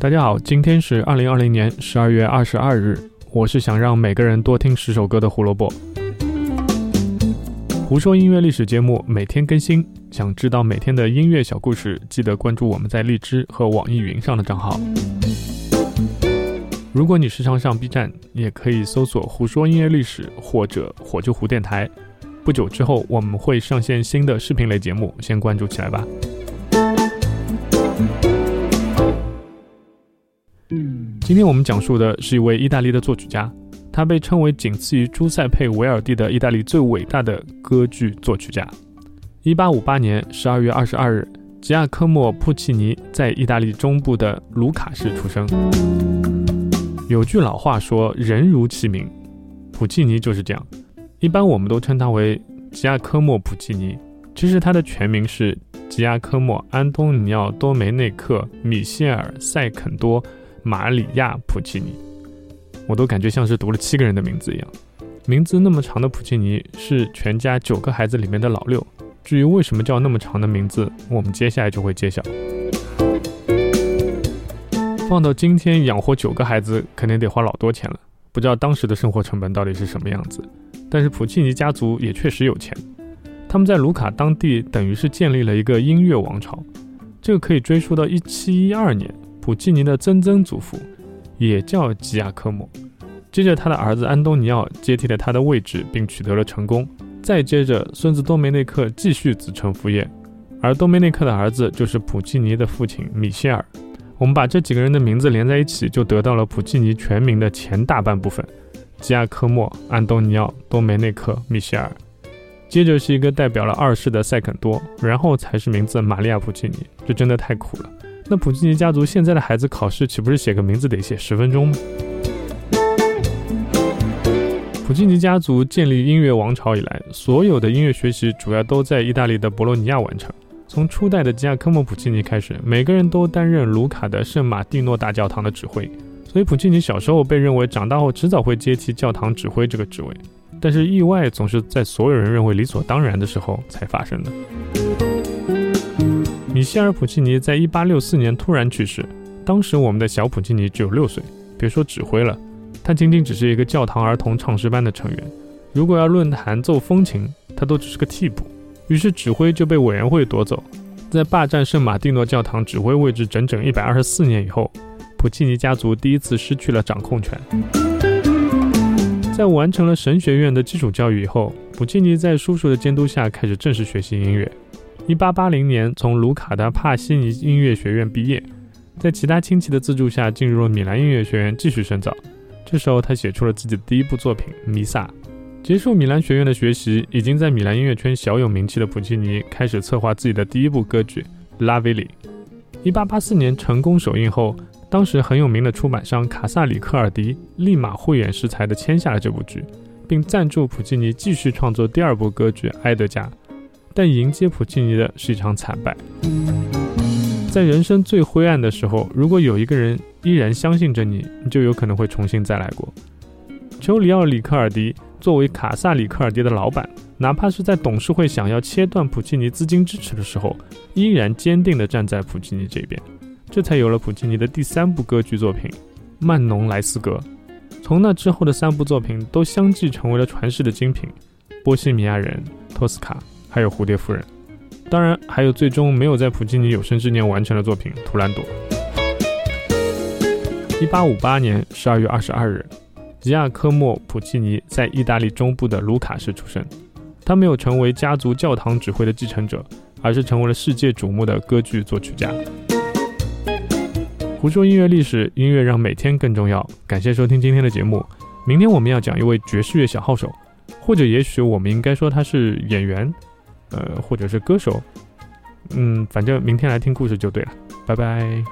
大家好，今天是二零二零年十二月二十二日。我是想让每个人多听十首歌的胡萝卜。胡说音乐历史节目每天更新，想知道每天的音乐小故事，记得关注我们在荔枝和网易云上的账号。如果你时常上 B 站，也可以搜索“胡说音乐历史”或者“火就胡电台”。不久之后，我们会上线新的视频类节目，先关注起来吧。今天我们讲述的是一位意大利的作曲家，他被称为仅次于朱塞佩·维尔蒂的意大利最伟大的歌剧作曲家。一八五八年十二月二十二日，吉亚科莫·普契尼在意大利中部的卢卡市出生。有句老话说：“人如其名”，普契尼就是这样。一般我们都称他为吉亚科莫·普契尼，其实他的全名是吉亚科莫·安东尼奥·多梅内克·米歇尔·塞肯多。马里亚·普契尼，我都感觉像是读了七个人的名字一样。名字那么长的普契尼是全家九个孩子里面的老六。至于为什么叫那么长的名字，我们接下来就会揭晓。放到今天，养活九个孩子肯定得花老多钱了。不知道当时的生活成本到底是什么样子。但是普契尼家族也确实有钱，他们在卢卡当地等于是建立了一个音乐王朝。这个可以追溯到一七一二年。普契尼的曾曾祖父也叫吉亚科莫，接着他的儿子安东尼奥接替了他的位置，并取得了成功。再接着，孙子多梅内克继续子承父业，而多梅内克的儿子就是普契尼的父亲米歇尔。我们把这几个人的名字连在一起，就得到了普契尼全名的前大半部分：吉亚科莫、安东尼奥、多梅内克、米歇尔。接着是一个代表了二世的塞肯多，然后才是名字玛利亚普契尼。这真的太苦了。那普契尼家族现在的孩子考试岂不是写个名字得写十分钟吗？普契尼家族建立音乐王朝以来，所有的音乐学习主要都在意大利的博洛尼亚完成。从初代的吉亚科莫·普契尼开始，每个人都担任卢卡的圣马蒂诺大教堂的指挥。所以普契尼小时候被认为长大后迟早会接替教堂指挥这个职位。但是意外总是在所有人认为理所当然的时候才发生的。米歇尔·普契尼在一八六四年突然去世，当时我们的小普契尼只有六岁，别说指挥了，他仅仅只是一个教堂儿童唱诗班的成员。如果要论弹奏风琴，他都只是个替补。于是指挥就被委员会夺走。在霸占圣马蒂诺教堂指挥位置整整一百二十四年以后，普契尼家族第一次失去了掌控权。在完成了神学院的基础教育以后，普契尼在叔叔的监督下开始正式学习音乐。一八八零年，从卢卡的帕西尼音乐学院毕业，在其他亲戚的资助下，进入了米兰音乐学院继续深造。这时候，他写出了自己的第一部作品《弥撒》。结束米兰学院的学习，已经在米兰音乐圈小有名气的普契尼开始策划自己的第一部歌剧《拉维里》。一八八四年成功首映后，当时很有名的出版商卡萨里科尔迪立马慧眼识才地签下了这部剧，并赞助普契尼继续创作第二部歌剧《埃德加》。但迎接普契尼的是一场惨败。在人生最灰暗的时候，如果有一个人依然相信着你，你就有可能会重新再来过。丘里奥里克尔迪作为卡萨里克尔迪的老板，哪怕是在董事会想要切断普契尼资金支持的时候，依然坚定地站在普契尼这边，这才有了普契尼的第三部歌剧作品《曼农莱斯格》。从那之后的三部作品都相继成为了传世的精品，《波西米亚人》、托斯卡。还有蝴蝶夫人，当然还有最终没有在普契尼有生之年完成的作品《图兰朵》。一八五八年十二月二十二日，吉亚科莫·普契尼在意大利中部的卢卡市出生。他没有成为家族教堂指挥的继承者，而是成为了世界瞩目的歌剧作曲家。胡说音乐历史，音乐让每天更重要。感谢收听今天的节目。明天我们要讲一位爵士乐小号手，或者也许我们应该说他是演员。呃，或者是歌手，嗯，反正明天来听故事就对了，拜拜。